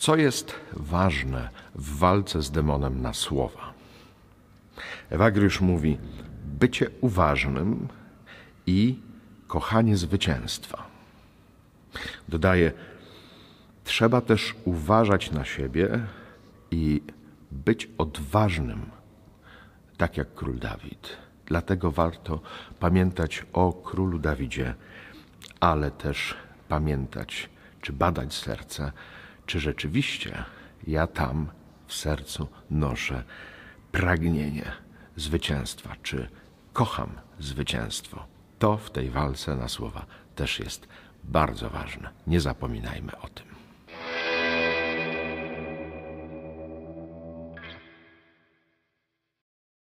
Co jest ważne w walce z demonem na słowa? Ewagriusz mówi: bycie uważnym i kochanie zwycięstwa. Dodaje: trzeba też uważać na siebie i być odważnym, tak jak król Dawid. Dlatego warto pamiętać o królu Dawidzie, ale też pamiętać, czy badać serce, czy rzeczywiście ja tam w sercu noszę pragnienie zwycięstwa, czy kocham zwycięstwo. To w tej walce na słowa też jest bardzo ważne. Nie zapominajmy o tym.